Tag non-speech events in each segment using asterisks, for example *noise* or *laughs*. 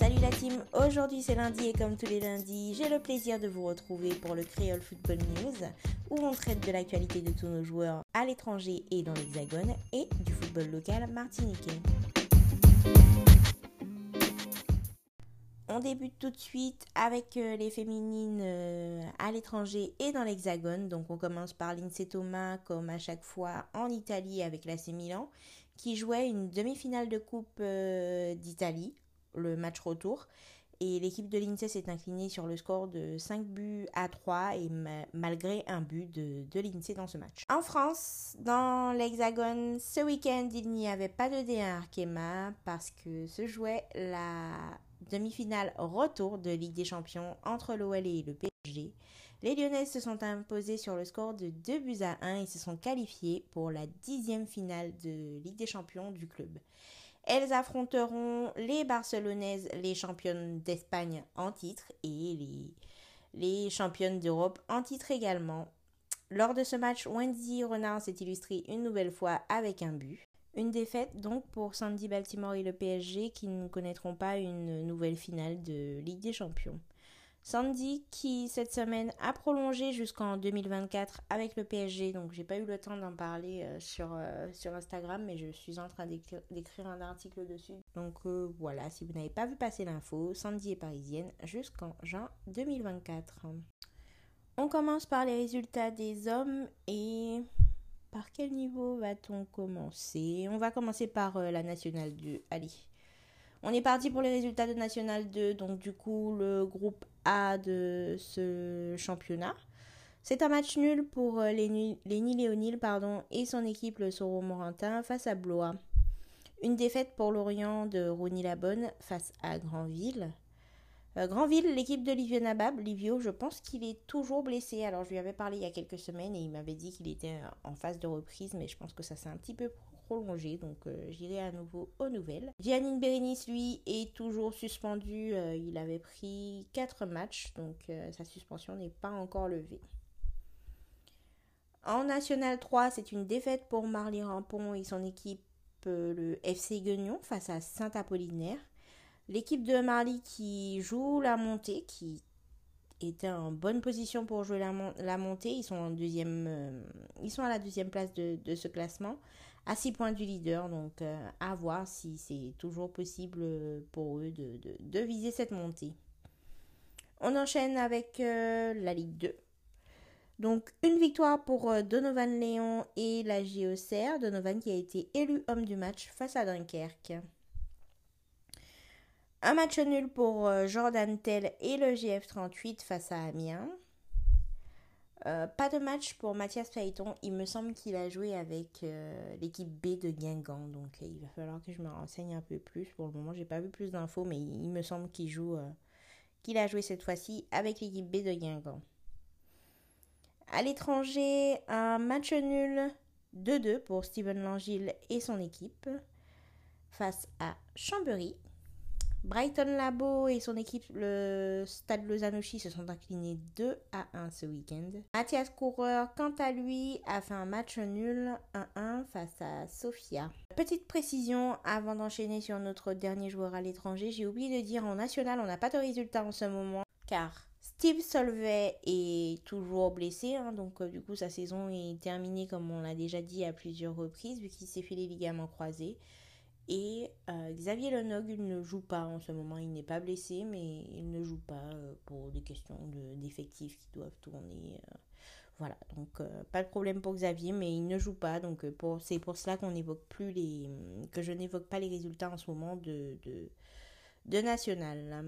Salut la team, aujourd'hui c'est lundi et comme tous les lundis, j'ai le plaisir de vous retrouver pour le Creole Football News où on traite de l'actualité de tous nos joueurs à l'étranger et dans l'Hexagone et du football local martiniquais. On débute tout de suite avec euh, les féminines euh, à l'étranger et dans l'Hexagone. Donc on commence par l'Inse Thomas comme à chaque fois en Italie avec l'AC Milan qui jouait une demi-finale de Coupe euh, d'Italie, le match retour. Et l'équipe de l'INSEE s'est inclinée sur le score de 5 buts à 3 et malgré un but de, de l'INSEE dans ce match. En France, dans l'Hexagone, ce week-end, il n'y avait pas de D1 Arkema parce que se jouait la demi-finale retour de Ligue des Champions entre l'OL et le PSG. Les Lyonnais se sont imposés sur le score de 2 buts à 1 et se sont qualifiés pour la dixième finale de Ligue des Champions du club. Elles affronteront les Barcelonaises, les championnes d'Espagne en titre et les, championnes d'Europe en titre également. Lors de ce match, Wendy Renard s'est illustrée une nouvelle fois avec un but. Une défaite donc pour Sandy Baltimore et le PSG qui ne connaîtront pas une nouvelle finale de Ligue des Champions. Sandy qui cette semaine a prolongé jusqu'en 2024 avec le PSG, donc j'ai pas eu le temps d'en parler euh, sur, euh, sur Instagram, mais je suis en train d'écrire un article dessus. Donc euh, voilà, si vous n'avez pas vu passer l'info, Sandy est parisienne jusqu'en juin 2024. On commence par les résultats des hommes et par quel niveau va-t-on commencer? On va commencer par la Nationale 2. Allez. On est parti pour les résultats de National 2. Donc du coup, le groupe A de ce championnat. C'est un match nul pour euh, Lénie Léonil pardon, et son équipe le Soro Morantin face à Blois. Une défaite pour Lorient de Ronny Labonne face à Granville. Euh, Grandville, l'équipe de Livio Nabab, Livio, je pense qu'il est toujours blessé. Alors je lui avais parlé il y a quelques semaines et il m'avait dit qu'il était euh, en phase de reprise, mais je pense que ça s'est un petit peu donc euh, j'irai à nouveau aux nouvelles. Giannine Bérénice, lui, est toujours suspendu. il avait pris 4 matchs, donc sa suspension n'est pas encore levée. En National 3, c'est une défaite pour Marly Rampon et son équipe, le FC Guignon, face à Saint-Apollinaire. L'équipe de Marly qui joue la montée, qui était en bonne position pour jouer la, montée, euh, ils sont à la deuxième place de, ce classement, à 6 points du leader. Donc euh, à voir si c'est toujours possible pour eux de, viser cette montée. On enchaîne avec euh, la Ligue 2. Donc une victoire pour Donovan Léon et la JOCR. Donovan qui a été élu homme du match face à Dunkerque. Un match nul pour euh, Jordan Tell et le GF38 face à Amiens. Euh, pas de match pour Mathias Payton. Il me semble qu'il a joué avec euh, l'équipe B de Guingamp. Donc il va falloir que je me renseigne un peu plus. Pour le moment, j'ai pas vu plus d'infos, mais il, me semble qu'il joue, qu'il a joué cette fois-ci avec l'équipe B de Guingamp. À l'étranger, un match nul 2-2 pour Steven Langille et son équipe face à Chambéry. Brighton Labo et son équipe, le Stade Lozanochi, se sont inclinés 2 à 1 ce week-end. Mathias Coureur, quant à lui, a fait un match nul 1-1 face à Sofia. Petite précision avant d'enchaîner sur notre dernier joueur à l'étranger, j'ai oublié de dire en national, on n'a pas de résultat en ce moment car Steve Solvay est toujours blessé, hein, donc euh, du coup sa saison est terminée comme on l'a déjà dit à plusieurs reprises vu qu'il s'est fait les ligaments croisés. Et euh, Xavier Lenog ne joue pas en ce moment. Il n'est pas blessé, mais il ne joue pas euh, pour des questions d'effectifs qui doivent tourner. Euh. voilà, donc pas de problème pour Xavier, mais il ne joue pas. Donc c'est pour cela qu'on n'évoque plus les. que je n'évoque pas les résultats en ce moment de, de, de National.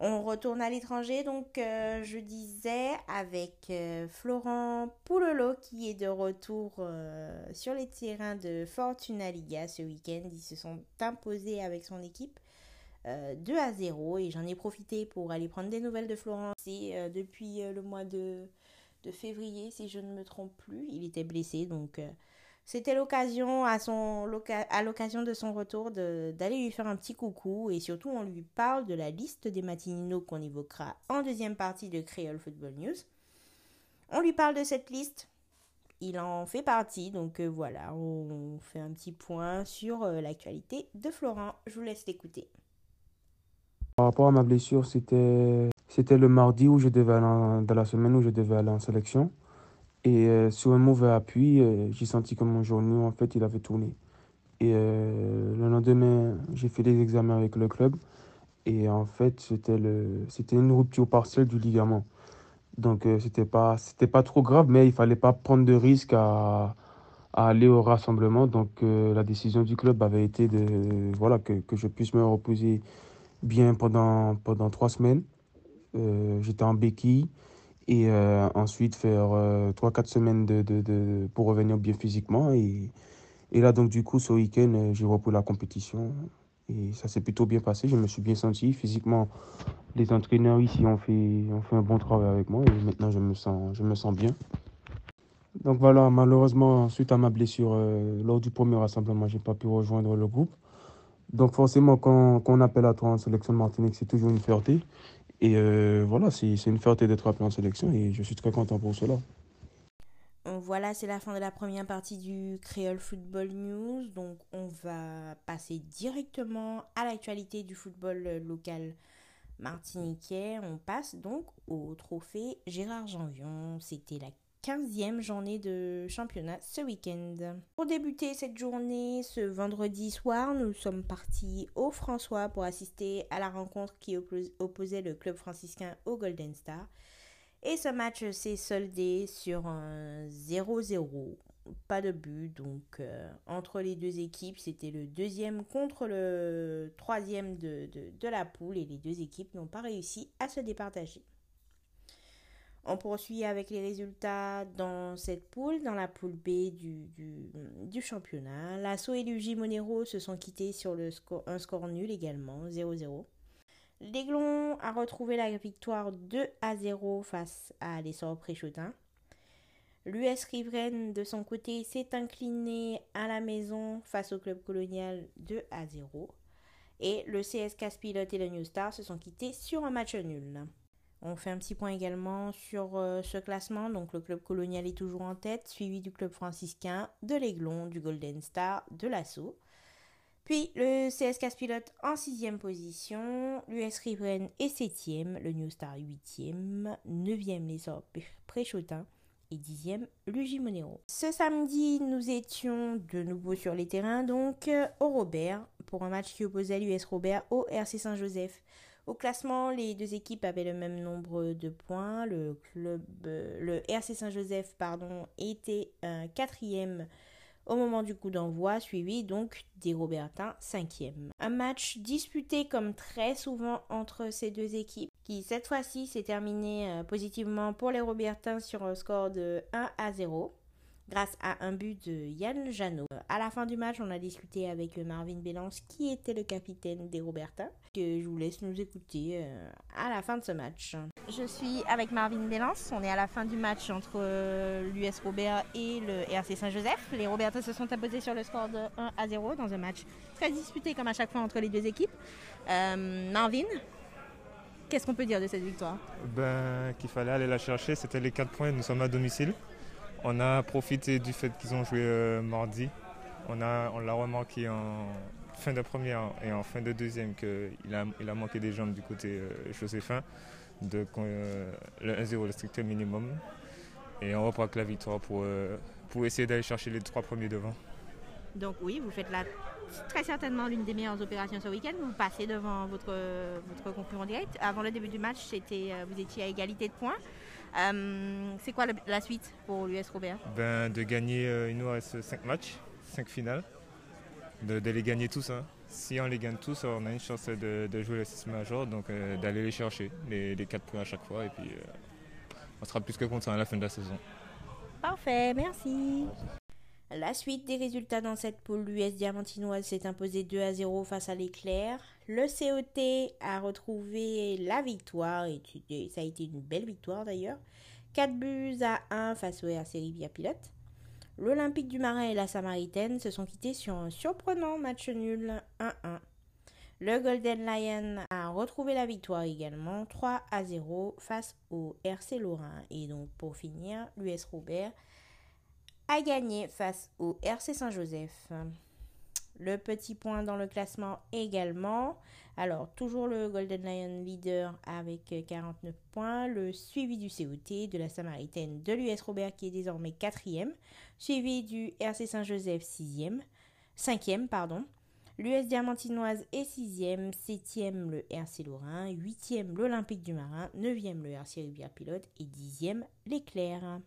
On retourne à l'étranger, donc euh, je disais avec euh, Florent Poulolo qui est de retour euh, sur les terrains de Fortuna Liga ce week-end. Ils se sont imposés avec son équipe 2 à 0 et j'en ai profité pour aller prendre des nouvelles de Florent. C'est depuis le mois de, de, février si je ne me trompe plus. Il était blessé donc c'était l'occasion à, son, à l'occasion de son retour d'aller lui faire un petit coucou et surtout on lui parle de la liste des matinaux qu'on évoquera en deuxième partie de Creole Football News. On lui parle de cette liste, il en fait partie, donc euh, voilà, on fait un petit point sur euh, l'actualité de Florent. Je vous laisse l'écouter. Par rapport à ma blessure, c'était c'était le mardi où je devais la semaine où je devais aller en sélection. Et euh, sur un mauvais appui, euh, j'ai senti que mon genou, en fait, il avait tourné. Et euh, le lendemain, j'ai fait des examens avec le club. Et en fait, c'était une rupture partielle du ligament. Donc, c'était pas, c'était pas trop grave, mais il fallait pas prendre de risque à, à aller au rassemblement. Donc, la décision du club avait été de, voilà, que, que je puisse me reposer bien pendant, pendant trois semaines. J'étais en béquille et euh, ensuite faire 3-4 euh, semaines de, de, pour revenir bien physiquement. Et, et là, donc, du coup, ce week-end, euh, j'ai repris la compétition et ça s'est plutôt bien passé. Je me suis bien senti physiquement. Les entraîneurs ici ont fait, ont fait un bon travail avec moi et maintenant, je me sens, je me sens bien. Donc voilà, malheureusement, suite à ma blessure, lors du premier rassemblement, je n'ai pas pu rejoindre le groupe. Donc forcément, quand, quand on appelle à toi en sélection de Martinique, c'est toujours une fierté. Et euh, voilà, c'est une fierté d'être appelé en sélection et je suis très content pour cela. Voilà, c'est la fin de la première partie du Créole Football News. Donc, on va passer directement à l'actualité du football local martiniquais. On passe donc au trophée Gérard Janvion. C'était la 15e journée de championnat ce week-end. Pour débuter cette journée, ce vendredi soir, nous sommes partis au François pour assister à la rencontre qui opposait le club franciscain au Golden Star. Et ce match s'est soldé sur un 0-0. Pas de but, donc euh, entre les deux équipes, c'était le deuxième contre le troisième de, de la poule et les deux équipes n'ont pas réussi à se départager. On poursuit avec les résultats dans cette poule, dans la poule B du, championnat. L'Asso et l'UJ Monero se sont quittés sur un score nul également, 0-0. L'Aiglon a retrouvé la victoire 2 à 0 face à l'Essor Préchotin. L'US Riveraine, de son côté, s'est incliné à la maison face au club colonial 2 à 0. Et le CS Caspilote et le New Star se sont quittés sur un match nul. On fait un petit point également sur euh, ce classement. Donc le club colonial est toujours en tête, suivi du club franciscain, de l'Aiglon, du Golden Star, de l'Assaut. Puis le CS Caspilote en sixième position, l'US Riveraine est septième, le New Star huitième, neuvième les Préchotin et dixième l'UJ Monero. Ce samedi, nous étions de nouveau sur les terrains, donc au Robert, pour un match qui opposait l'US Robert au RC Saint-Joseph. Au classement, les deux équipes avaient le même nombre de points. Le club, euh, le RC Saint-Joseph, était quatrième au moment du coup d'envoi, suivi donc des Robertins cinquième. Un match disputé comme très souvent entre ces deux équipes, qui cette fois-ci s'est terminé euh, positivement pour les Robertins sur un score de 1 à 0 grâce à un but de Yann Janot. À la fin du match, on a discuté avec Marvin Bélance, qui était le capitaine des Robertins, que je vous laisse nous écouter euh, à la fin de ce match. Je suis avec Marvin Bélance, on est à la fin du match entre euh, l'US Robert et le RC Saint-Joseph. Les Robertins se sont imposés sur le score de 1 à 0 dans un match très disputé comme à chaque fois entre les deux équipes. Euh, Marvin, qu'est-ce qu'on peut dire de cette victoire? Ben, qu'il fallait aller la chercher, c'était les 4 points, nous sommes à domicile. On a profité du fait qu'ils ont joué euh, mardi. On, l'a remarqué en fin de première et en fin de deuxième qu'il a, manqué des jambes du côté euh, Joséphin. Donc euh, le 1-0 le strict minimum. Et on reprend la victoire pour, pour essayer d'aller chercher les trois premiers devant. Donc oui, vous faites là très certainement l'une des meilleures opérations ce week-end. Vous passez devant votre, votre concurrent direct. Avant le début du match, vous étiez à égalité de points. Euh, c'est quoi la, suite pour l'US Robert? Ben, De gagner, euh, il nous reste 5 matchs, 5 finales, de, les gagner tous. Hein. Si on les gagne tous, on a une chance de, jouer le 6 major, donc euh, d'aller les chercher, les, les 4 points à chaque fois, et puis on sera plus que content à la fin de la saison. Parfait, merci. La suite des résultats dans cette poule, l'US Diamantinoise s'est imposé 2 à 0 face à l'éclair. Le COT a retrouvé la victoire et ça a été une belle victoire d'ailleurs. 4 buts à 1 face au RC Rivière Pilote. L'Olympique du Marin et la Samaritaine se sont quittés sur un surprenant match nul 1-1. Le Golden Lion a retrouvé la victoire également 3 à 0 face au RC Lorrain. Et donc pour finir, l'US Robert a gagné face au RC Saint-Joseph. le petit point dans le classement également. Alors, toujours le Golden Lion leader avec 49 points, le suivi du COT, de la Samaritaine, de l'US Robert qui est désormais quatrième, suivi du RC Saint-Joseph 6e, 5e, pardon. L'US Diamantinoise est 6e, 7e le RC Lorrain, 8e l'Olympique du Marin, 9e le RC Rivière Pilote et 10e l'Éclair.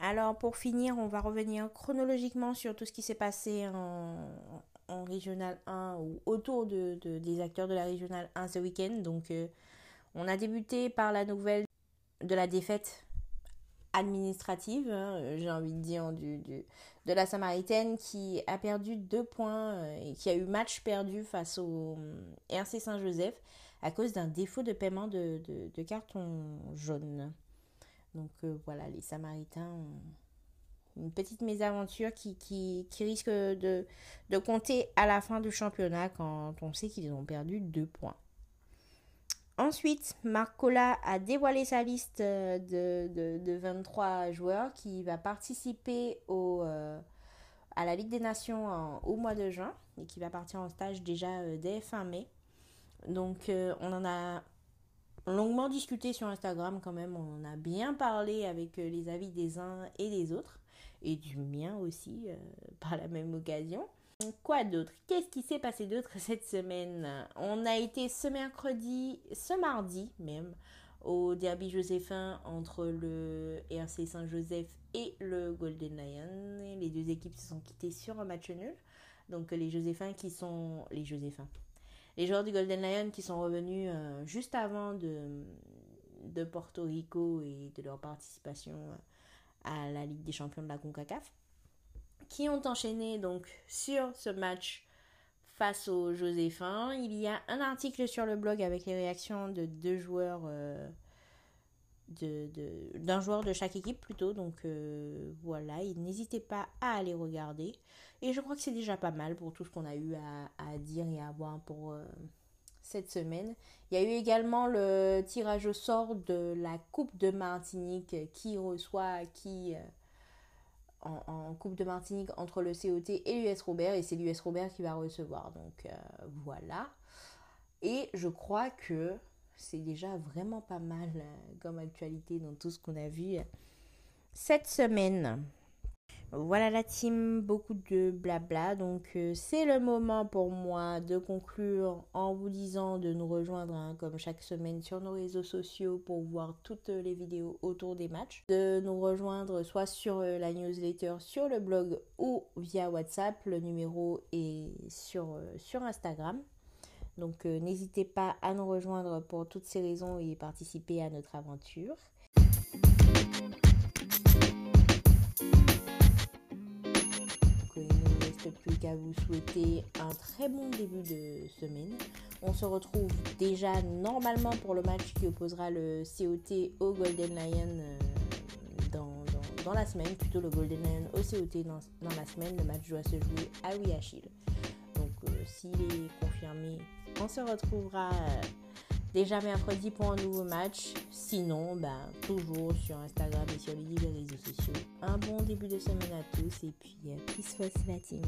Alors pour finir, on va revenir chronologiquement sur tout ce qui s'est passé en, en Régional 1 ou autour de, des acteurs de la Régional 1 ce week-end. Donc, euh, on a débuté par la nouvelle de la défaite administrative, hein, euh, j'ai envie de dire, de la Samaritaine qui a perdu deux points euh, et qui a eu match perdu face au RC Saint-Joseph à cause d'un défaut de paiement de, carton jaune. Donc voilà, les Samaritains une petite mésaventure qui, risque de, compter à la fin du championnat quand on sait qu'ils ont perdu deux points. Ensuite, Marcola a dévoilé sa liste euh, de, de, 23 joueurs qui va participer euh, à la Ligue des Nations au mois de juin et qui va partir en stage déjà euh, dès fin mai. Donc on en a longuement discuté sur Instagram quand même, on a bien parlé avec les avis des uns et des autres et du mien aussi euh, *laughs* par la même occasion. Quoi d'autre? Qu'est-ce qui s'est passé d'autre *laughs* cette semaine? On a été ce mercredi, ce mardi même, au derby joséphin entre le RC Saint-Joseph et le Golden Lion. Les deux équipes se sont quittées sur un match nul. Donc les Joséphins qui sont... Les Joséphins. Les joueurs du Golden Lion qui sont revenus euh, juste avant de, Porto Rico et de leur participation à la Ligue des champions de la CONCACAF, qui ont enchaîné donc sur ce match face aux Joséphins. Il y a un article sur le blog avec les réactions de deux joueurs, euh, d'un joueur de chaque équipe plutôt. Donc euh, voilà, n'hésitez pas à aller regarder. Et je crois que c'est déjà pas mal pour tout ce qu'on a eu à, dire et à voir pour, euh, cette semaine. Il y a eu également le tirage au sort de la Coupe de Martinique qui reçoit qui euh, en, Coupe de Martinique entre le COT et l'US Robert et c'est l'US Robert qui va recevoir. Donc voilà. Et je crois que c'est déjà vraiment pas mal euh, comme actualité dans tout ce qu'on a vu cette semaine. Voilà la team, beaucoup de blabla. Donc euh, c'est le moment pour moi de conclure en vous disant de nous rejoindre hein, comme chaque semaine sur nos réseaux sociaux pour voir toutes les vidéos autour des matchs. De nous rejoindre soit sur euh, la newsletter, sur le blog ou via WhatsApp. Le numéro est euh, sur Instagram. Donc n'hésitez pas à nous rejoindre pour toutes ces raisons et participer à notre aventure. plus qu'à vous souhaiter un très bon début de semaine. On se retrouve déjà normalement pour le match qui opposera le COT au Golden Lion euh, dans, la semaine, plutôt le Golden Lion au COT dans, la semaine. Le match doit se jouer à Wiachil. Euh, s'il est confirmé, on se retrouvera euh, déjà mercredi pour un nouveau match. Sinon, ben, toujours sur Instagram et sur les réseaux sociaux. Un bon début de semaine à tous et puis peace first la team.